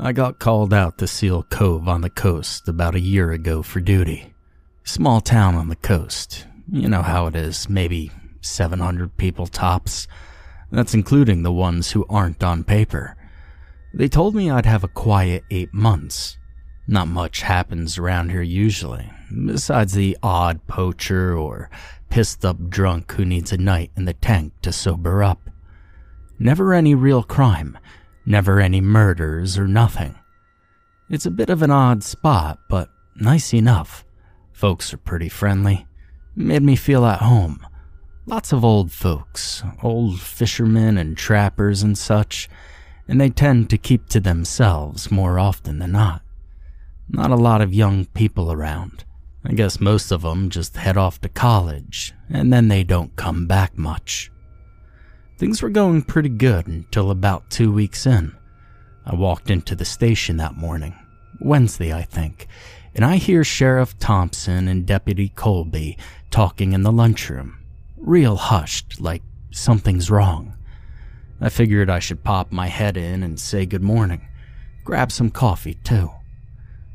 I got called out to Seal Cove on the coast about a year ago for duty. Small town on the coast. You know how it is, maybe 700 people tops. That's including the ones who aren't on paper. They told me I'd have a quiet eight months. Not much happens around here usually, besides the odd poacher or pissed up drunk who needs a night in the tank to sober up. Never any real crime, never any murders or nothing. It's a bit of an odd spot, but nice enough. Folks are pretty friendly. Made me feel at home. Lots of old folks, old fishermen and trappers and such, and they tend to keep to themselves more often than not. Not a lot of young people around. I guess most of them just head off to college, and then they don't come back much. Things were going pretty good until about two weeks in. I walked into the station that morning, Wednesday, I think, and I hear Sheriff Thompson and Deputy Colby talking in the lunchroom, real hushed, like something's wrong. I figured I should pop my head in and say good morning, grab some coffee too.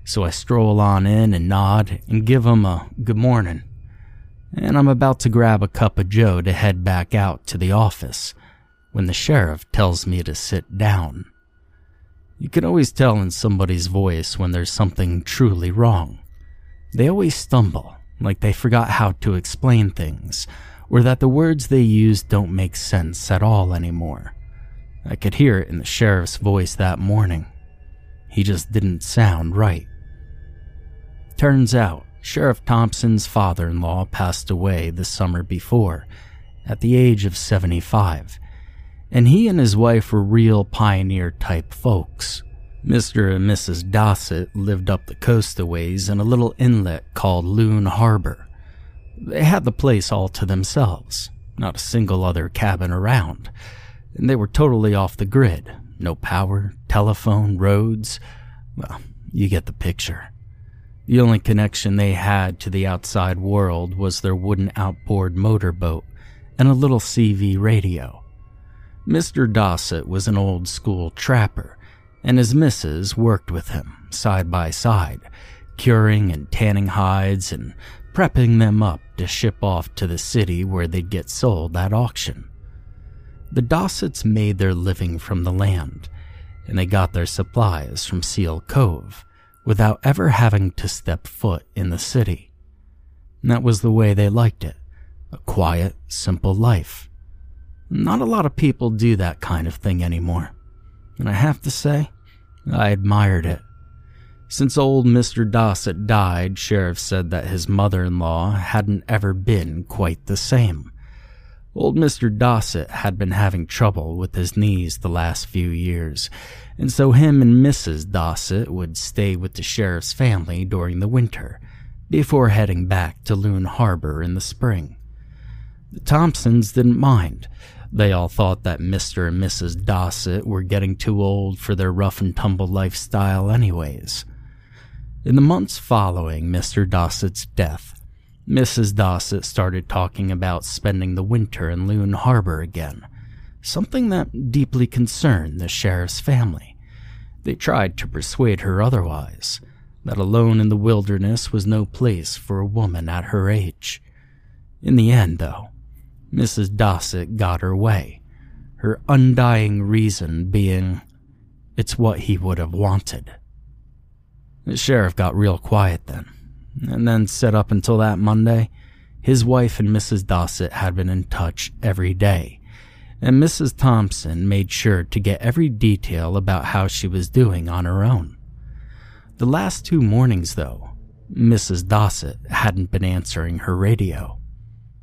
So I stroll on in and nod and give 'em a good morning. And I'm about to grab a cup of joe to head back out to the office when the sheriff tells me to sit down. You can always tell in somebody's voice when there's something truly wrong. They always stumble, like they forgot how to explain things, or that the words they use don't make sense at all anymore. I could hear it in the sheriff's voice that morning. He just didn't sound right. Turns out, Sheriff Thompson's father in law passed away the summer before, at the age of 75, and he and his wife were real pioneer type folks. Mr. and Mrs. Dossett lived up the coast a ways in a little inlet called Loon Harbor. They had the place all to themselves, not a single other cabin around, and they were totally off the grid. No power, telephone, roads. Well, you get the picture. The only connection they had to the outside world was their wooden outboard motorboat and a little CB radio. Mr. Dossett was an old school trapper, and his missus worked with him side by side, curing and tanning hides and prepping them up to ship off to the city where they'd get sold at auction. The Dossetts made their living from the land, and they got their supplies from Seal Cove without ever having to step foot in the city. And that was the way they liked it a quiet, simple life. Not a lot of people do that kind of thing anymore, and I have to say, I admired it. Since old Mr. Dossett died, Sheriff said that his mother in law hadn't ever been quite the same. Old Mr. Dossett had been having trouble with his knees the last few years, and so him and Mrs. Dossett would stay with the sheriff's family during the winter, before heading back to Loon Harbor in the spring. The Thompsons didn't mind. They all thought that Mr. and Mrs. Dossett were getting too old for their rough and tumble lifestyle, anyways. In the months following Mr. Dossett's death, Mrs. Dossett started talking about spending the winter in Loon Harbor again, something that deeply concerned the sheriff's family. They tried to persuade her otherwise, that alone in the wilderness was no place for a woman at her age. In the end, though, Mrs. Dossett got her way, her undying reason being it's what he would have wanted. The sheriff got real quiet then, and then set up until that Monday, his wife and Mrs. Dossett had been in touch every day, and Mrs. Thompson made sure to get every detail about how she was doing on her own. The last two mornings, though, Mrs. Dossett hadn't been answering her radio.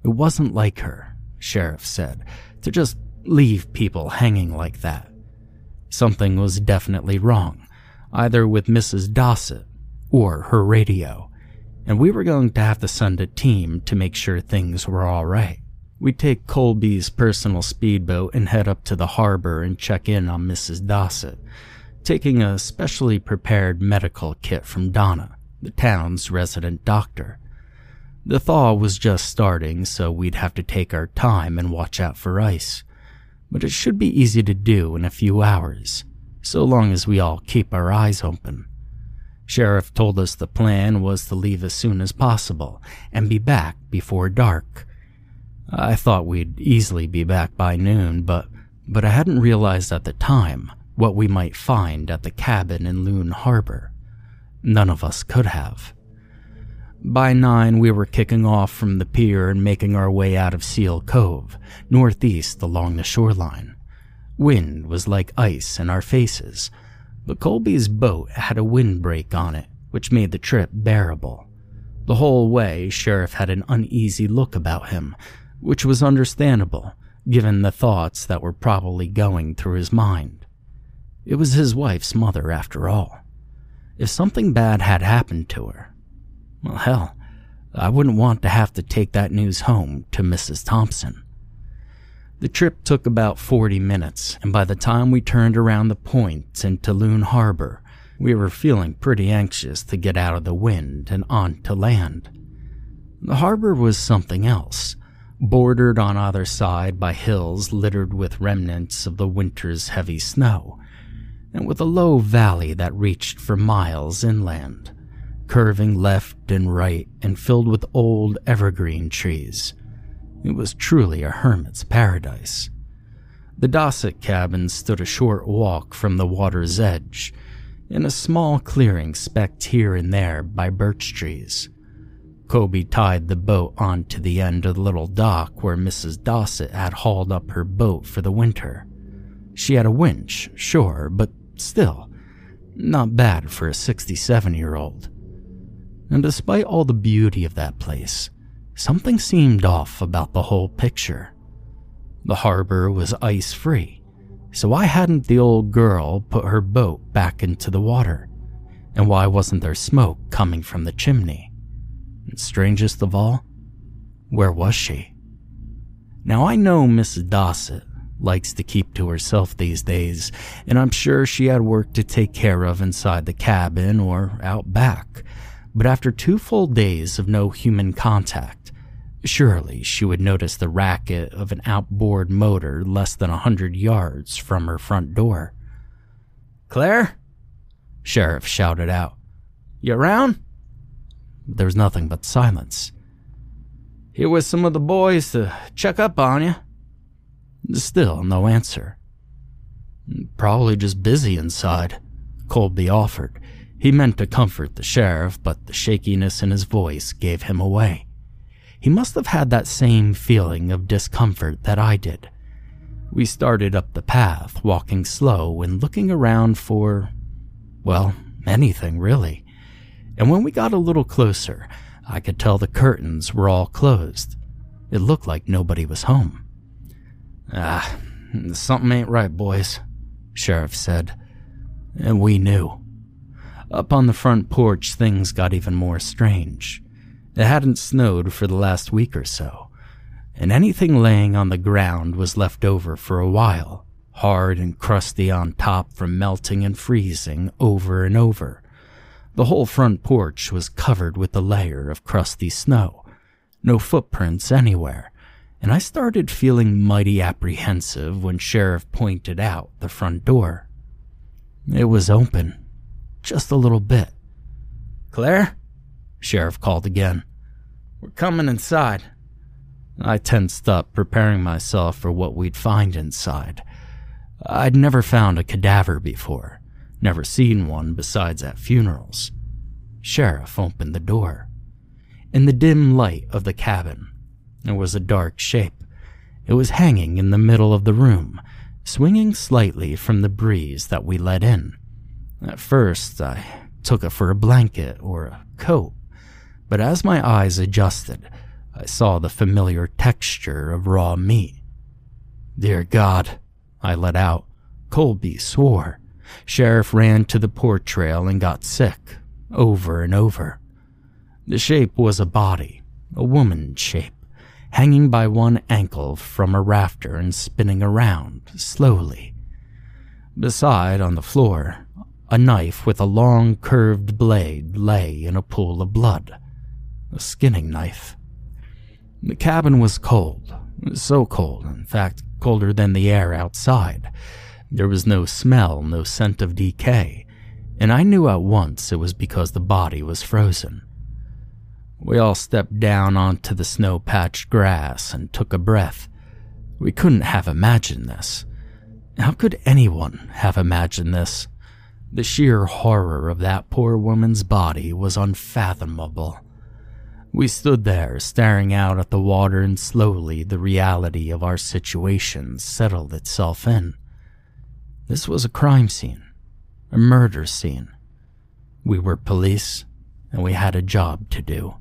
It wasn't like her, Sheriff said, to just leave people hanging like that. Something was definitely wrong, either with Mrs. Dossett or her radio, and we were going to have to send a team to make sure things were all right. We'd take Colby's personal speedboat and head up to the harbor and check in on Mrs. Dossett, taking a specially prepared medical kit from Donna, the town's resident doctor. The thaw was just starting, so we'd have to take our time and watch out for ice. But it should be easy to do in a few hours, so long as we all keep our eyes open. Sheriff told us the plan was to leave as soon as possible and be back before dark. I thought we'd easily be back by noon, but but I hadn't realized at the time what we might find at the cabin in Loon Harbor. None of us could have. By nine, we were kicking off from the pier and making our way out of Seal Cove, northeast along the shoreline. Wind was like ice in our faces, but Colby's boat had a windbreak on it, which made the trip bearable. The whole way, Sheriff had an uneasy look about him, which was understandable, given the thoughts that were probably going through his mind. It was his wife's mother, after all. If something bad had happened to her, well, hell, I wouldn't want to have to take that news home to Mrs. Thompson. The trip took about 40 minutes, and by the time we turned around the point into Loon Harbor, we were feeling pretty anxious to get out of the wind and on to land. The harbor was something else, bordered on either side by hills littered with remnants of the winter's heavy snow, and with a low valley that reached for miles inland curving left and right and filled with old evergreen trees. It was truly a hermit's paradise. The Dossett cabin stood a short walk from the water's edge, in a small clearing specked here and there by birch trees. Colby tied the boat onto the end of the little dock where Mrs. Dossett had hauled up her boat for the winter. She had a winch, sure, but still, not bad for a 67 year old and despite all the beauty of that place, something seemed off about the whole picture. The harbor was ice free, so why hadn't the old girl put her boat back into the water? And why wasn't there smoke coming from the chimney? And strangest of all, where was she? Now I know Mrs. Dossett likes to keep to herself these days, and I'm sure she had work to take care of inside the cabin or out back but after two full days of no human contact, surely she would notice the racket of an outboard motor less than a hundred yards from her front door. Claire? Sheriff shouted out. You around? There was nothing but silence. Here with some of the boys to check up on you. Still no answer. Probably just busy inside, Colby offered, he meant to comfort the sheriff, but the shakiness in his voice gave him away. He must have had that same feeling of discomfort that I did. We started up the path, walking slow and looking around for, well, anything really. And when we got a little closer, I could tell the curtains were all closed. It looked like nobody was home. Ah, something ain't right, boys, Sheriff said. And we knew. Up on the front porch, things got even more strange. It hadn't snowed for the last week or so, and anything laying on the ground was left over for a while, hard and crusty on top from melting and freezing over and over. The whole front porch was covered with a layer of crusty snow, no footprints anywhere, and I started feeling mighty apprehensive when Sheriff pointed out the front door. It was open just a little bit. Claire? Sheriff called again. We're coming inside. I tensed up, preparing myself for what we'd find inside. I'd never found a cadaver before, never seen one besides at funerals. Sheriff opened the door. In the dim light of the cabin, there was a dark shape. It was hanging in the middle of the room, swinging slightly from the breeze that we let in. At first, I took it for a blanket or a coat, but as my eyes adjusted, I saw the familiar texture of raw meat. Dear God, I let out, Colby swore. Sheriff ran to the port trail and got sick, over and over. The shape was a body, a woman's shape, hanging by one ankle from a rafter and spinning around slowly. Beside, on the floor, a knife with a long curved blade lay in a pool of blood. A skinning knife. The cabin was cold, so cold, in fact, colder than the air outside. There was no smell, no scent of decay, and I knew at once it was because the body was frozen. We all stepped down onto the snow patched grass and took a breath. We couldn't have imagined this. How could anyone have imagined this? The sheer horror of that poor woman's body was unfathomable. We stood there, staring out at the water, and slowly the reality of our situation settled itself in. This was a crime scene, a murder scene. We were police, and we had a job to do.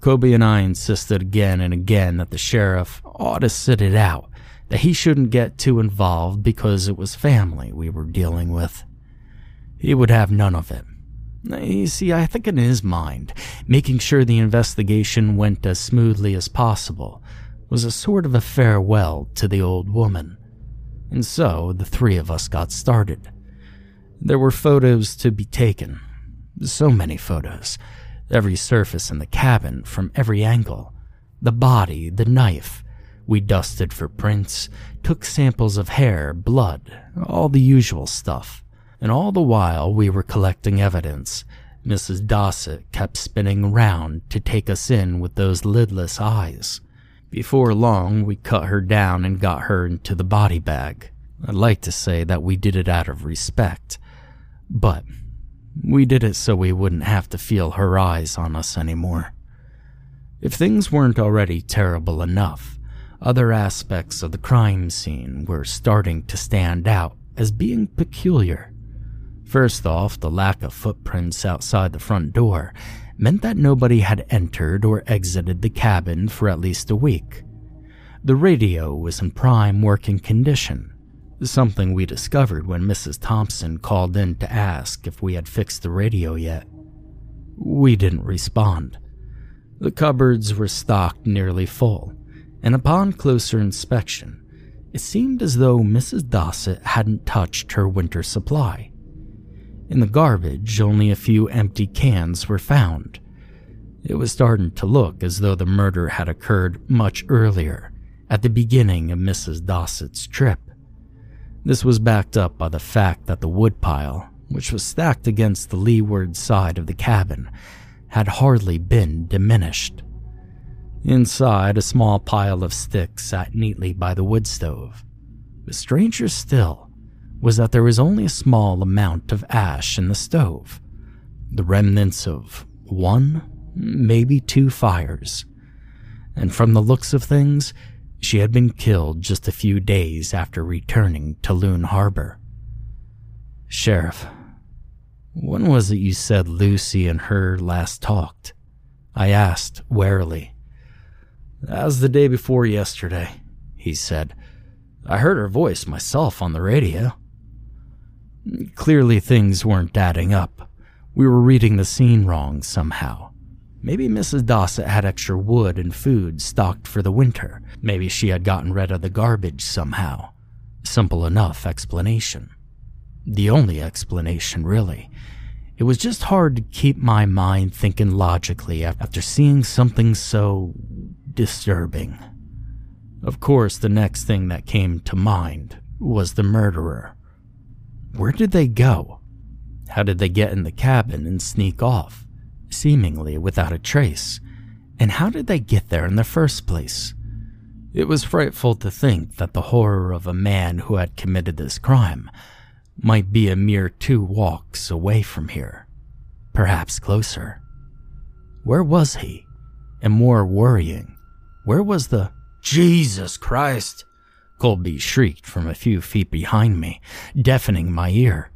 Colby and I insisted again and again that the sheriff ought to sit it out, that he shouldn't get too involved because it was family we were dealing with. He would have none of it. You see, I think in his mind, making sure the investigation went as smoothly as possible was a sort of a farewell to the old woman. And so the three of us got started. There were photos to be taken. So many photos every surface in the cabin from every angle the body, the knife. We dusted for prints, took samples of hair, blood, all the usual stuff. And all the while we were collecting evidence, Mrs. Dossett kept spinning round to take us in with those lidless eyes. Before long, we cut her down and got her into the body bag. I'd like to say that we did it out of respect, but we did it so we wouldn't have to feel her eyes on us anymore. If things weren't already terrible enough, other aspects of the crime scene were starting to stand out as being peculiar. First off, the lack of footprints outside the front door meant that nobody had entered or exited the cabin for at least a week. The radio was in prime working condition, something we discovered when Mrs. Thompson called in to ask if we had fixed the radio yet. We didn't respond. The cupboards were stocked nearly full, and upon closer inspection, it seemed as though Mrs. Dossett hadn't touched her winter supply. In the garbage, only a few empty cans were found. It was starting to look as though the murder had occurred much earlier, at the beginning of Mrs. Dossett's trip. This was backed up by the fact that the woodpile, which was stacked against the leeward side of the cabin, had hardly been diminished. Inside, a small pile of sticks sat neatly by the wood stove. But stranger still was that there was only a small amount of ash in the stove, the remnants of one, maybe two fires. And from the looks of things, she had been killed just a few days after returning to Loon Harbor. Sheriff, when was it you said Lucy and her last talked? I asked warily. Was the day before yesterday, he said. I heard her voice myself on the radio. Clearly, things weren't adding up. We were reading the scene wrong somehow. Maybe Mrs. Dossett had extra wood and food stocked for the winter. Maybe she had gotten rid of the garbage somehow. Simple enough explanation. The only explanation, really. It was just hard to keep my mind thinking logically after seeing something so disturbing. Of course, the next thing that came to mind was the murderer. Where did they go? How did they get in the cabin and sneak off? seemingly without a trace. And how did they get there in the first place? It was frightful to think that the horror of a man who had committed this crime might be a mere two walks away from here, perhaps closer. Where was he? And more worrying, where was the Jesus Christ? Colby shrieked from a few feet behind me, deafening my ear.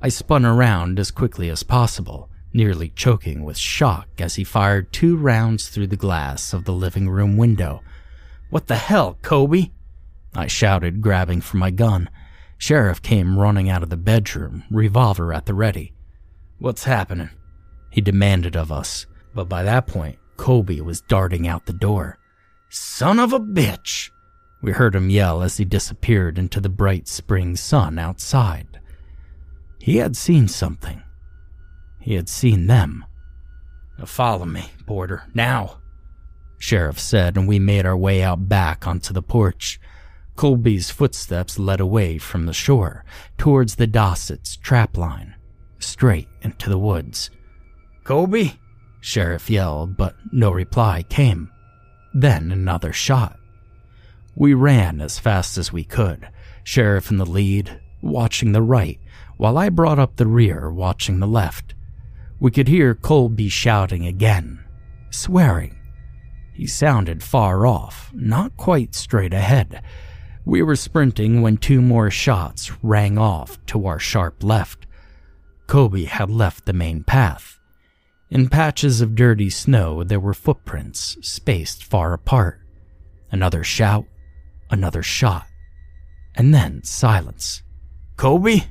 I spun around as quickly as possible nearly choking with shock as he fired two rounds through the glass of the living room window. What the hell, Colby? I shouted, grabbing for my gun. Sheriff came running out of the bedroom, revolver at the ready. What's happening? He demanded of us, but by that point, Colby was darting out the door. Son of a bitch! We heard him yell as he disappeared into the bright spring sun outside. He had seen something. He had seen them. Follow me, Porter, now, Sheriff said, and we made our way out back onto the porch. Colby's footsteps led away from the shore, towards the Dossett's trapline, straight into the woods. Colby? Sheriff yelled, but no reply came. Then another shot. We ran as fast as we could, Sheriff in the lead, watching the right, while I brought up the rear, watching the left. We could hear Colby shouting again, swearing. He sounded far off, not quite straight ahead, we were sprinting when two more shots rang off to our sharp left. Colby had left the main path. In patches of dirty snow, there were footprints spaced far apart. Another shout, another shot, and then silence. Colby?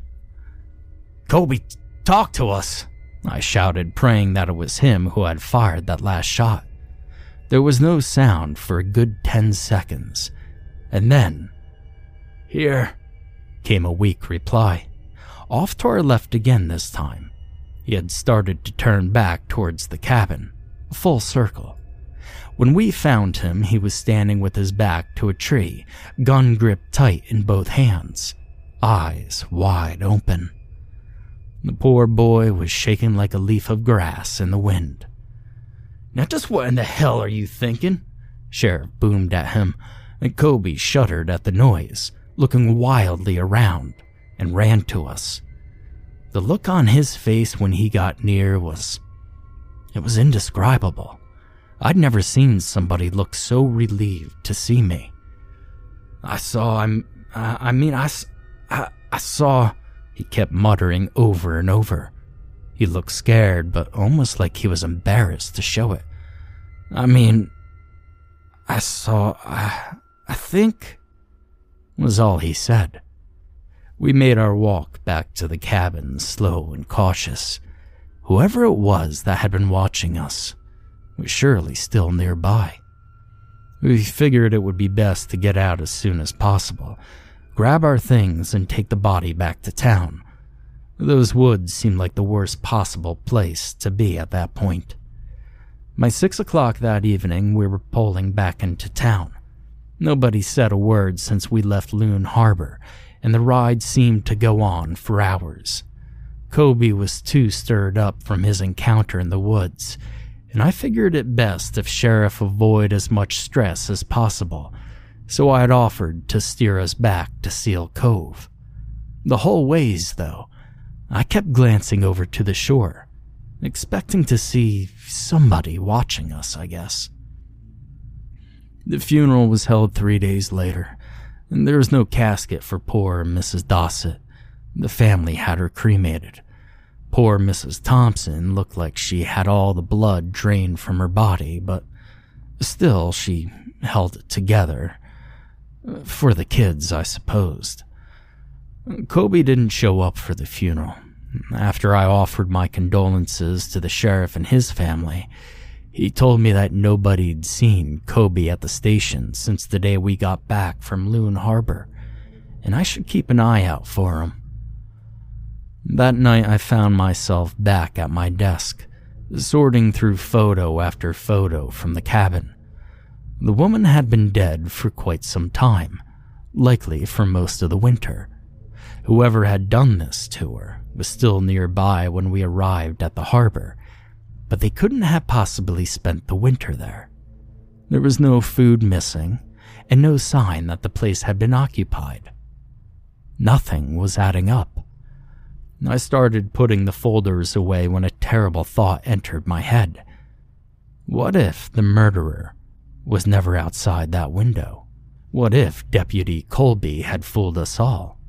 Colby, talk to us! I shouted, praying that it was him who had fired that last shot. There was no sound for a good ten seconds, and then here, came a weak reply. Off to our left again this time. He had started to turn back towards the cabin, full circle. When we found him, he was standing with his back to a tree, gun gripped tight in both hands, eyes wide open. The poor boy was shaking like a leaf of grass in the wind. Now, just what in the hell are you thinking? Sheriff boomed at him, and Colby shuddered at the noise looking wildly around, and ran to us. The look on his face when he got near was. it was indescribable. I'd never seen somebody look so relieved to see me. I saw, I'm, I mean, I, I, I saw, he kept muttering over and over. He looked scared, but almost like he was embarrassed to show it. I mean, I saw, I, I think, was all he said. We made our walk back to the cabin slow and cautious. Whoever it was that had been watching us was surely still nearby. We figured it would be best to get out as soon as possible, grab our things, and take the body back to town. Those woods seemed like the worst possible place to be at that point. By six o'clock that evening, we were pulling back into town. Nobody said a word since we left Loon Harbor, and the ride seemed to go on for hours. Colby was too stirred up from his encounter in the woods, and I figured it best if Sheriff avoid as much stress as possible, so I had offered to steer us back to Seal Cove. The whole ways, though, I kept glancing over to the shore, expecting to see somebody watching us, I guess. The funeral was held three days later, and there was no casket for poor Mrs. Dossett. The family had her cremated. Poor Mrs. Thompson looked like she had all the blood drained from her body, but still she held it together. For the kids, I supposed. Colby didn't show up for the funeral. After I offered my condolences to the sheriff and his family, he told me that nobody'd seen Colby at the station since the day we got back from Loon Harbor, and I should keep an eye out for him. That night, I found myself back at my desk, sorting through photo after photo from the cabin. The woman had been dead for quite some time, likely for most of the winter. Whoever had done this to her was still nearby when we arrived at the harbor but they couldn't have possibly spent the winter there. There was no food missing, and no sign that the place had been occupied. Nothing was adding up. I started putting the folders away when a terrible thought entered my head. What if the murderer was never outside that window? What if Deputy Colby had fooled us all?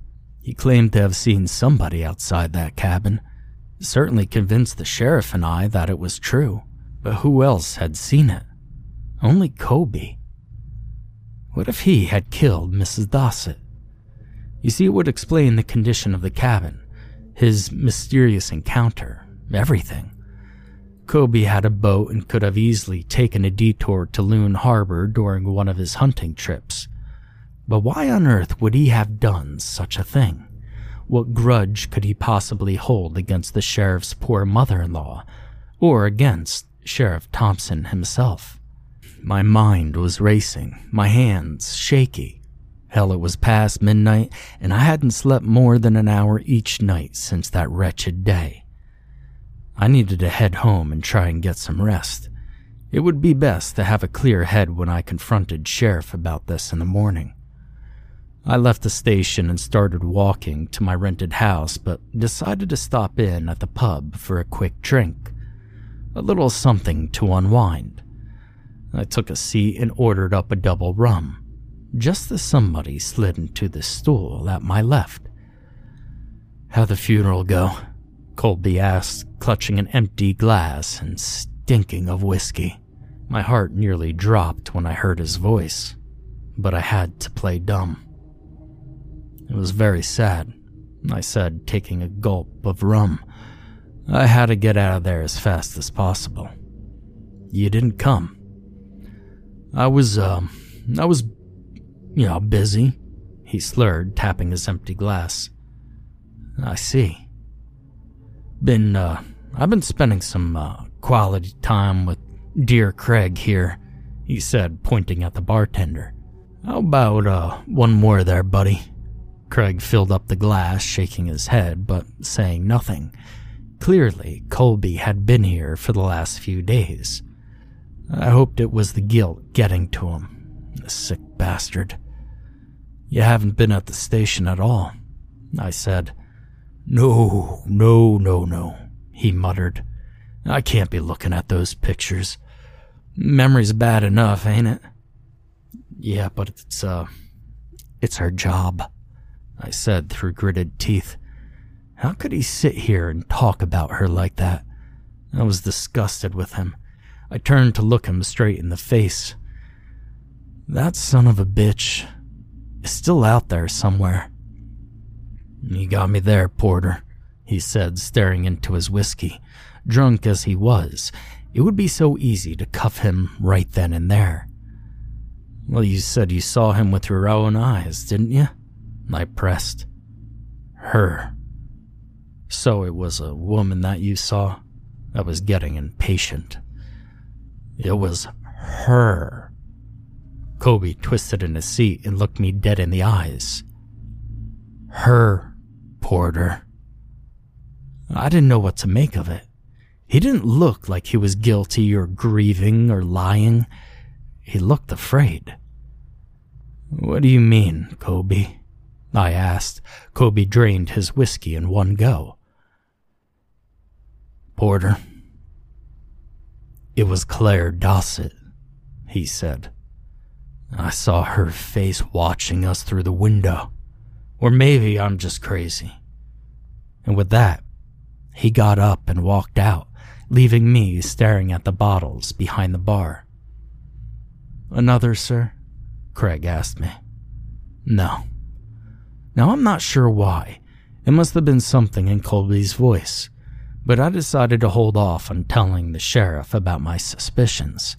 He claimed to have seen somebody outside that cabin, certainly convinced the sheriff and I that it was true, but who else had seen it? Only Colby. What if he had killed Mrs. Dossett? You see, it would explain the condition of the cabin, his mysterious encounter, everything. Colby had a boat and could have easily taken a detour to Loon Harbor during one of his hunting trips. But why on earth would he have done such a thing? What grudge could he possibly hold against the sheriff's poor mother in law, or against Sheriff Thompson himself? My mind was racing, my hands shaky. Hell, it was past midnight, and I hadn't slept more than an hour each night since that wretched day. I needed to head home and try and get some rest. It would be best to have a clear head when I confronted Sheriff about this in the morning. I left the station and started walking to my rented house, but decided to stop in at the pub for a quick drink. A little something to unwind. I took a seat and ordered up a double rum, just as somebody slid into the stool at my left. How'd the funeral go? Colby asked, clutching an empty glass and stinking of whiskey. My heart nearly dropped when I heard his voice, but I had to play dumb. It was very sad, I said, taking a gulp of rum. I had to get out of there as fast as possible. You didn't come. I was, um, I was, you know, busy, he slurred, tapping his empty glass. I see. Been, uh, I've been spending some, uh, quality time with dear Craig here, he said, pointing at the bartender. How about, uh, one more there, buddy? Craig filled up the glass, shaking his head, but saying nothing. Clearly, Colby had been here for the last few days. I hoped it was the guilt getting to him. The sick bastard. You haven't been at the station at all, I said. No, no, no, no, he muttered. I can't be looking at those pictures. Memory's bad enough, ain't it? Yeah, but it's, uh, it's our job. I said through gritted teeth. How could he sit here and talk about her like that? I was disgusted with him. I turned to look him straight in the face. That son of a bitch is still out there somewhere. You got me there, Porter, he said, staring into his whiskey. Drunk as he was, it would be so easy to cuff him right then and there. Well, you said you saw him with your own eyes, didn't you? I pressed. Her. So it was a woman that you saw? I was getting impatient. It was her. Colby twisted in his seat and looked me dead in the eyes. Her, Porter. I didn't know what to make of it. He didn't look like he was guilty or grieving or lying. He looked afraid. What do you mean, Colby? I asked. Colby drained his whiskey in one go. Porter. It was Claire Dossett, he said. I saw her face watching us through the window. Or maybe I'm just crazy. And with that, he got up and walked out, leaving me staring at the bottles behind the bar. Another, sir? Craig asked me. No. Now, I'm not sure why. It must have been something in Colby's voice, but I decided to hold off on telling the sheriff about my suspicions.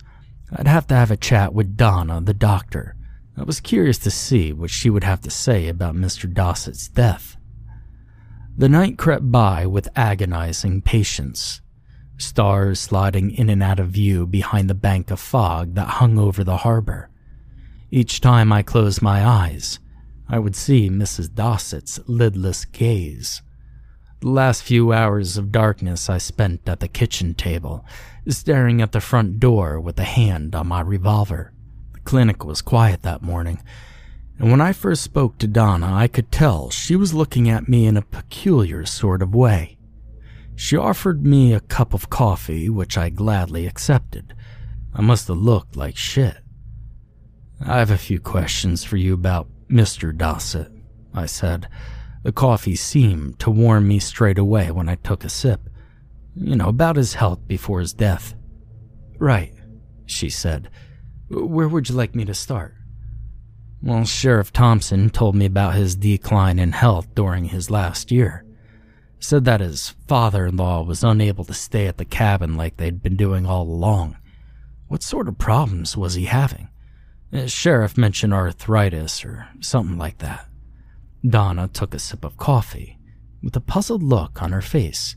I'd have to have a chat with Donna, the doctor. I was curious to see what she would have to say about Mr. Dossett's death. The night crept by with agonizing patience, stars sliding in and out of view behind the bank of fog that hung over the harbor. Each time I closed my eyes, I would see Mrs. Dossett's lidless gaze. The last few hours of darkness I spent at the kitchen table, staring at the front door with a hand on my revolver. The clinic was quiet that morning, and when I first spoke to Donna, I could tell she was looking at me in a peculiar sort of way. She offered me a cup of coffee, which I gladly accepted. I must have looked like shit. I have a few questions for you about Mr. Dossett, I said. The coffee seemed to warm me straight away when I took a sip. You know, about his health before his death. Right, she said. Where would you like me to start? Well, Sheriff Thompson told me about his decline in health during his last year. Said that his father in law was unable to stay at the cabin like they'd been doing all along. What sort of problems was he having? The sheriff mentioned arthritis or something like that. Donna took a sip of coffee with a puzzled look on her face.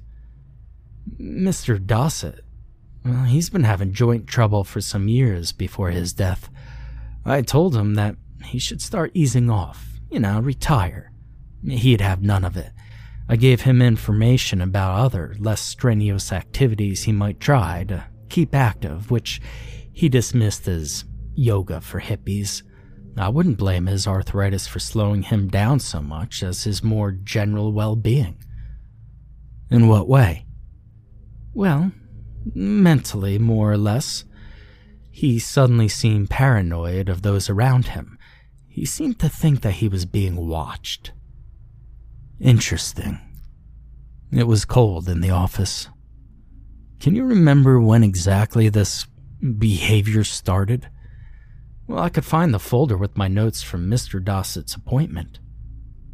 Mr. Dossett, well, he's been having joint trouble for some years before his death. I told him that he should start easing off, you know, retire. He'd have none of it. I gave him information about other, less strenuous activities he might try to keep active, which he dismissed as yoga for hippies. I wouldn't blame his arthritis for slowing him down so much as his more general well being. In what way? Well, mentally, more or less. He suddenly seemed paranoid of those around him. He seemed to think that he was being watched. Interesting. It was cold in the office. Can you remember when exactly this behavior started? Well, I could find the folder with my notes from Mr. Dossett's appointment.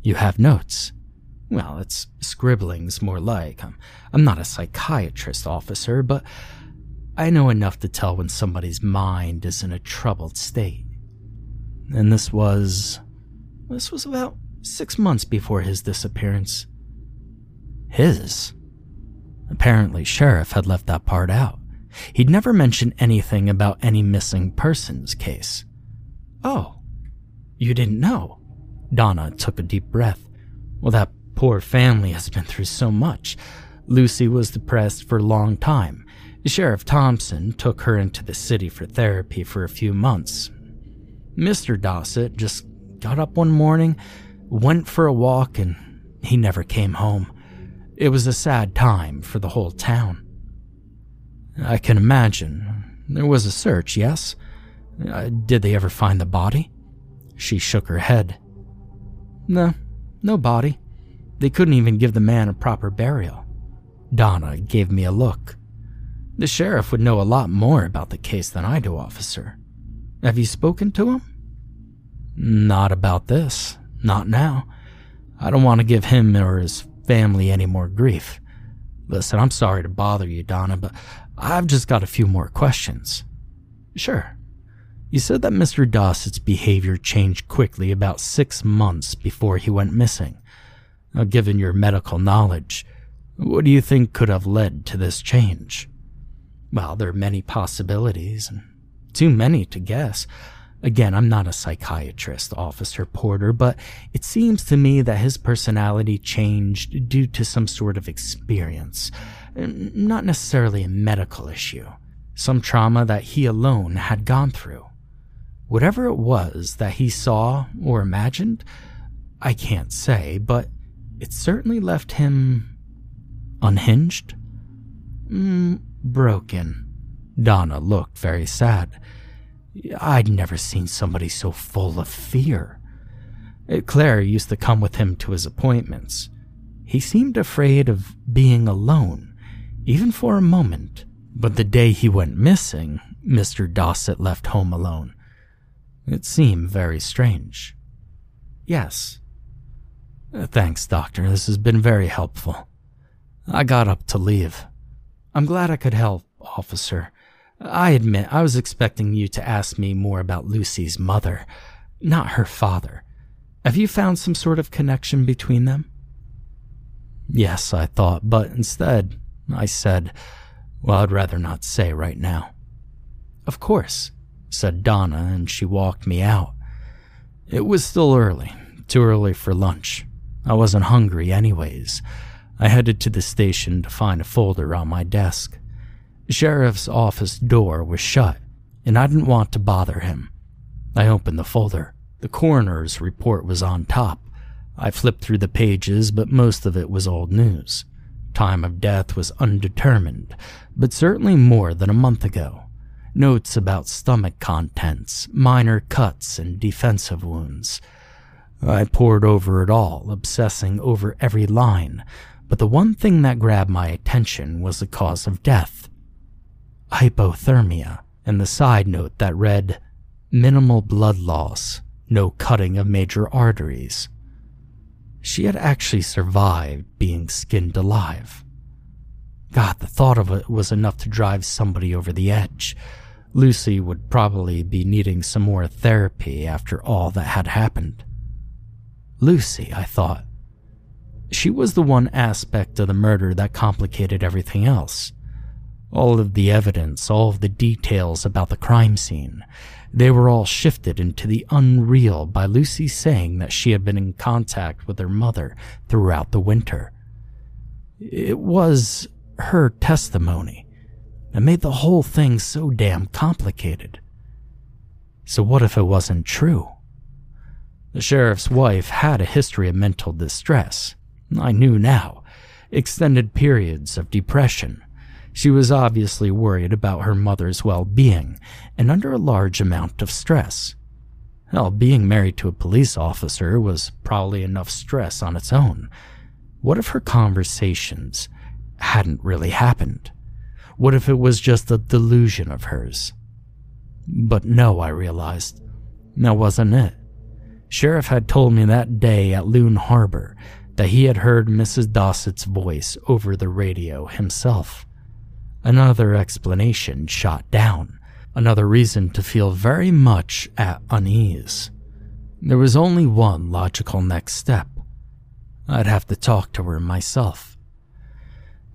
You have notes? Well, it's scribblings more like. I'm, I'm not a psychiatrist officer, but I know enough to tell when somebody's mind is in a troubled state. And this was. This was about six months before his disappearance. His? Apparently, Sheriff had left that part out. He'd never mentioned anything about any missing persons case. Oh, you didn't know? Donna took a deep breath. Well, that poor family has been through so much. Lucy was depressed for a long time. Sheriff Thompson took her into the city for therapy for a few months. Mr. Dossett just got up one morning, went for a walk, and he never came home. It was a sad time for the whole town. I can imagine. There was a search, yes? Uh, did they ever find the body? She shook her head. No, no body. They couldn't even give the man a proper burial. Donna gave me a look. The sheriff would know a lot more about the case than I do, officer. Have you spoken to him? Not about this. Not now. I don't want to give him or his family any more grief. Listen, I'm sorry to bother you, Donna, but I've just got a few more questions. Sure. You said that Mr. Dossett's behavior changed quickly about six months before he went missing. Now, given your medical knowledge, what do you think could have led to this change? Well, there are many possibilities, and too many to guess. Again, I'm not a psychiatrist, Officer Porter, but it seems to me that his personality changed due to some sort of experience, not necessarily a medical issue, some trauma that he alone had gone through. Whatever it was that he saw or imagined, I can't say, but it certainly left him unhinged? Mm, broken. Donna looked very sad. I'd never seen somebody so full of fear. Uh, Claire used to come with him to his appointments. He seemed afraid of being alone, even for a moment. But the day he went missing, Mr. Dossett left home alone. It seemed very strange. Yes. Uh, thanks, Doctor. This has been very helpful. I got up to leave. I'm glad I could help, officer. I admit I was expecting you to ask me more about Lucy's mother, not her father. Have you found some sort of connection between them? Yes, I thought, but instead, I said, Well, I'd rather not say right now. Of course, said Donna, and she walked me out. It was still early, too early for lunch. I wasn't hungry, anyways. I headed to the station to find a folder on my desk. The sheriff's office door was shut, and I didn't want to bother him. I opened the folder. The coroner's report was on top. I flipped through the pages, but most of it was old news. Time of death was undetermined, but certainly more than a month ago. Notes about stomach contents, minor cuts, and defensive wounds. I pored over it all, obsessing over every line, but the one thing that grabbed my attention was the cause of death hypothermia, and the side note that read minimal blood loss, no cutting of major arteries. She had actually survived being skinned alive. God, the thought of it was enough to drive somebody over the edge. Lucy would probably be needing some more therapy after all that had happened. Lucy, I thought. She was the one aspect of the murder that complicated everything else. All of the evidence, all of the details about the crime scene, they were all shifted into the unreal by Lucy saying that she had been in contact with her mother throughout the winter. It was her testimony that made the whole thing so damn complicated. So, what if it wasn't true? The sheriff's wife had a history of mental distress. I knew now. Extended periods of depression. She was obviously worried about her mother's well being and under a large amount of stress. Well, being married to a police officer was probably enough stress on its own. What if her conversations hadn't really happened? What if it was just a delusion of hers? But no, I realized. That wasn't it. Sheriff had told me that day at Loon Harbor that he had heard Mrs. Dossett's voice over the radio himself. Another explanation shot down, another reason to feel very much at unease. There was only one logical next step. I'd have to talk to her myself.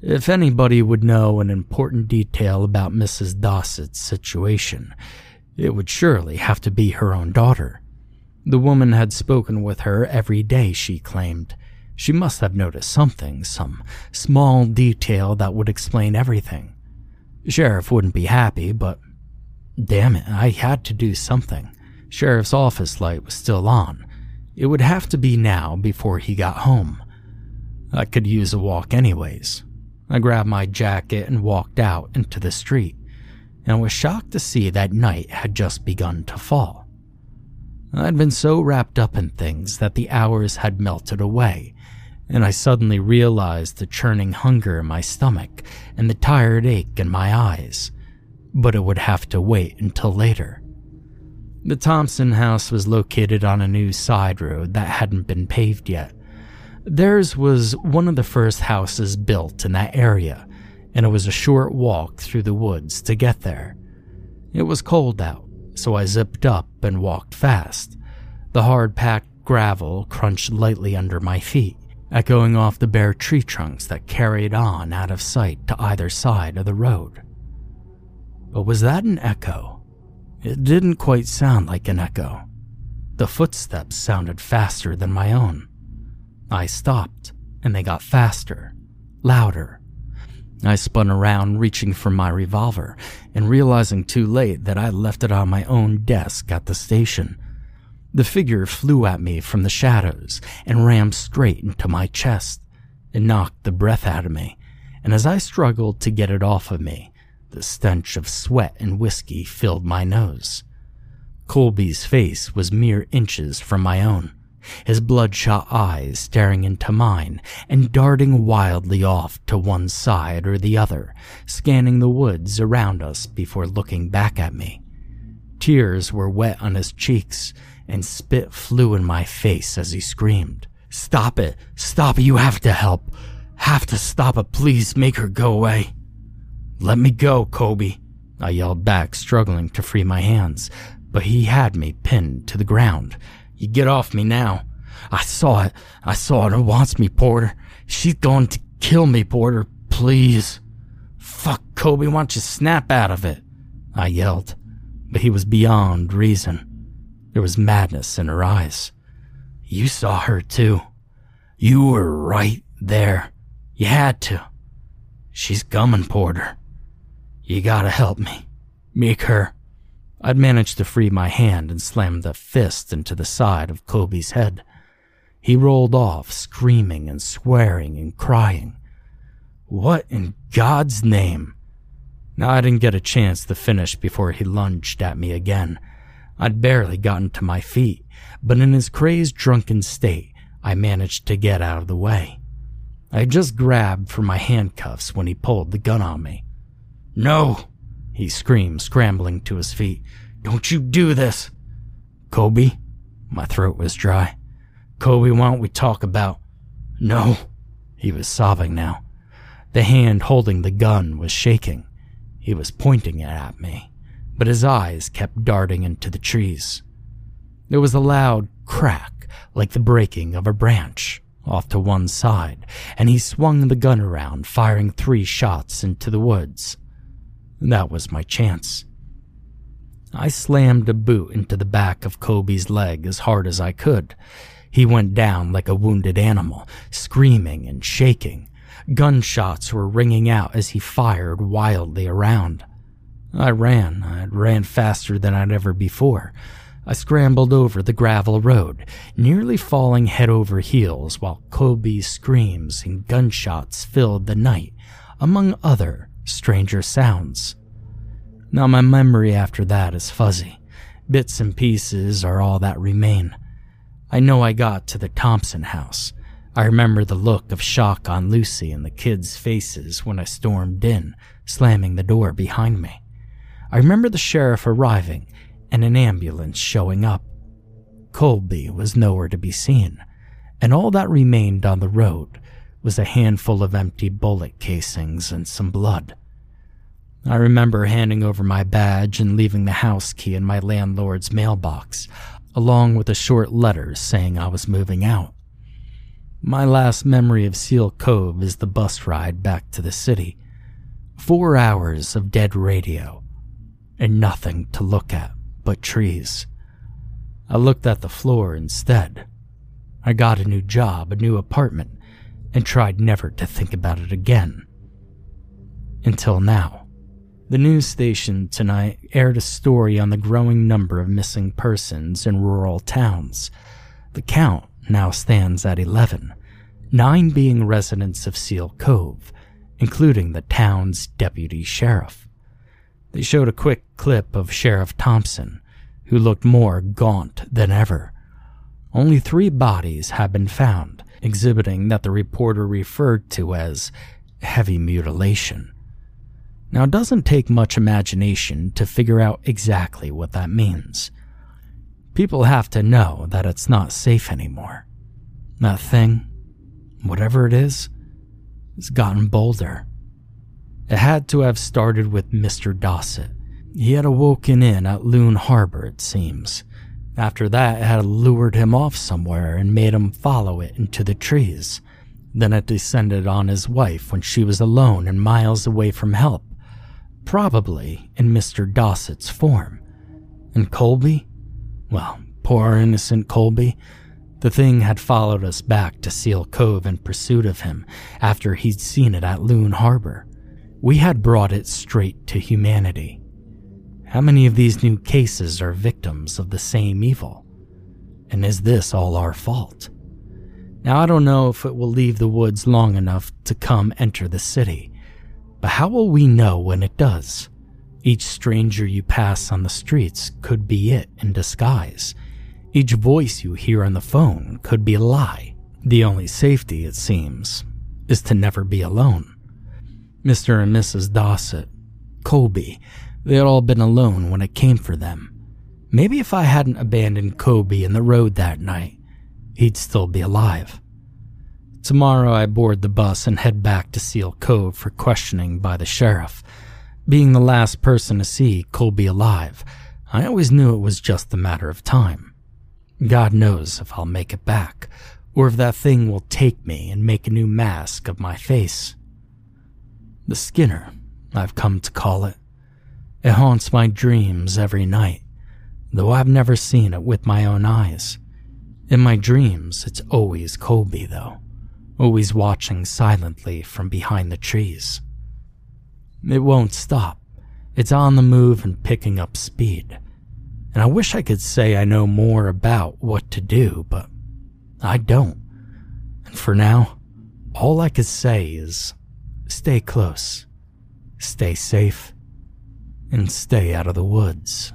If anybody would know an important detail about Mrs. Dossett's situation, it would surely have to be her own daughter. The woman had spoken with her every day, she claimed. She must have noticed something, some small detail that would explain everything. Sheriff wouldn't be happy, but damn it, I had to do something. Sheriff's office light was still on. It would have to be now before he got home. I could use a walk anyways. I grabbed my jacket and walked out into the street, and was shocked to see that night had just begun to fall. I'd been so wrapped up in things that the hours had melted away, and I suddenly realized the churning hunger in my stomach and the tired ache in my eyes. But it would have to wait until later. The Thompson house was located on a new side road that hadn't been paved yet. Theirs was one of the first houses built in that area, and it was a short walk through the woods to get there. It was cold out, so I zipped up and walked fast. The hard packed gravel crunched lightly under my feet, echoing off the bare tree trunks that carried on out of sight to either side of the road. But was that an echo? It didn't quite sound like an echo. The footsteps sounded faster than my own. I stopped, and they got faster, louder, I spun around, reaching for my revolver, and realizing too late that I left it on my own desk at the station. The figure flew at me from the shadows and rammed straight into my chest. It knocked the breath out of me, and as I struggled to get it off of me, the stench of sweat and whiskey filled my nose. Colby's face was mere inches from my own his bloodshot eyes staring into mine and darting wildly off to one side or the other, scanning the woods around us before looking back at me. Tears were wet on his cheeks, and spit flew in my face as he screamed. Stop it! Stop it! You have to help! Have to stop it! Please make her go away! Let me go, Colby! I yelled back, struggling to free my hands, but he had me pinned to the ground you get off me now. I saw it. I saw it. It wants me, Porter. She's going to kill me, Porter. Please. Fuck, Colby, why don't you snap out of it? I yelled, but he was beyond reason. There was madness in her eyes. You saw her too. You were right there. You had to. She's coming, Porter. You gotta help me. Make her. I'd managed to free my hand and slammed the fist into the side of Colby's head. He rolled off, screaming and swearing and crying. What in God's name? Now, I didn't get a chance to finish before he lunged at me again. I'd barely gotten to my feet, but in his crazed, drunken state, I managed to get out of the way. I just grabbed for my handcuffs when he pulled the gun on me. No! he screamed, scrambling to his feet. Don't you do this! Colby, My throat was dry. Colby, why don't we talk about. No. He was sobbing now. The hand holding the gun was shaking. He was pointing it at me, but his eyes kept darting into the trees. There was a loud crack, like the breaking of a branch, off to one side, and he swung the gun around, firing three shots into the woods. That was my chance. I slammed a boot into the back of Colby's leg as hard as I could. He went down like a wounded animal, screaming and shaking. Gunshots were ringing out as he fired wildly around. I ran. I ran faster than I'd ever before. I scrambled over the gravel road, nearly falling head over heels while Colby's screams and gunshots filled the night, among other stranger sounds. Now, my memory after that is fuzzy. Bits and pieces are all that remain. I know I got to the Thompson house. I remember the look of shock on Lucy and the kids' faces when I stormed in, slamming the door behind me. I remember the sheriff arriving and an ambulance showing up. Colby was nowhere to be seen, and all that remained on the road was a handful of empty bullet casings and some blood. I remember handing over my badge and leaving the house key in my landlord's mailbox, along with a short letter saying I was moving out. My last memory of Seal Cove is the bus ride back to the city. Four hours of dead radio, and nothing to look at but trees. I looked at the floor instead. I got a new job, a new apartment, and tried never to think about it again. Until now. The news station tonight aired a story on the growing number of missing persons in rural towns. The count now stands at 11, nine being residents of Seal Cove, including the town's deputy sheriff. They showed a quick clip of Sheriff Thompson, who looked more gaunt than ever. Only three bodies had been found, exhibiting that the reporter referred to as heavy mutilation. Now, it doesn't take much imagination to figure out exactly what that means. People have to know that it's not safe anymore. That thing, whatever it is, has gotten bolder. It had to have started with Mr. Dossett. He had awoken in at Loon Harbor, it seems. After that, it had lured him off somewhere and made him follow it into the trees. Then it descended on his wife when she was alone and miles away from help, probably in Mr. Dossett's form. And Colby? Well, poor innocent Colby. The thing had followed us back to Seal Cove in pursuit of him after he'd seen it at Loon Harbor. We had brought it straight to humanity. How many of these new cases are victims of the same evil? And is this all our fault? Now, I don't know if it will leave the woods long enough to come enter the city, but how will we know when it does? Each stranger you pass on the streets could be it in disguise. Each voice you hear on the phone could be a lie. The only safety, it seems, is to never be alone. Mr. and Mrs. Dossett, Colby, they had all been alone when it came for them. Maybe if I hadn't abandoned Colby in the road that night, he'd still be alive. Tomorrow I board the bus and head back to Seal Cove for questioning by the sheriff. Being the last person to see Colby alive, I always knew it was just a matter of time. God knows if I'll make it back, or if that thing will take me and make a new mask of my face. The Skinner, I've come to call it. It haunts my dreams every night, though I've never seen it with my own eyes. In my dreams, it's always Colby, though, always watching silently from behind the trees. It won't stop. It's on the move and picking up speed. And I wish I could say I know more about what to do, but I don't. And for now, all I could say is Stay close, stay safe, and stay out of the woods.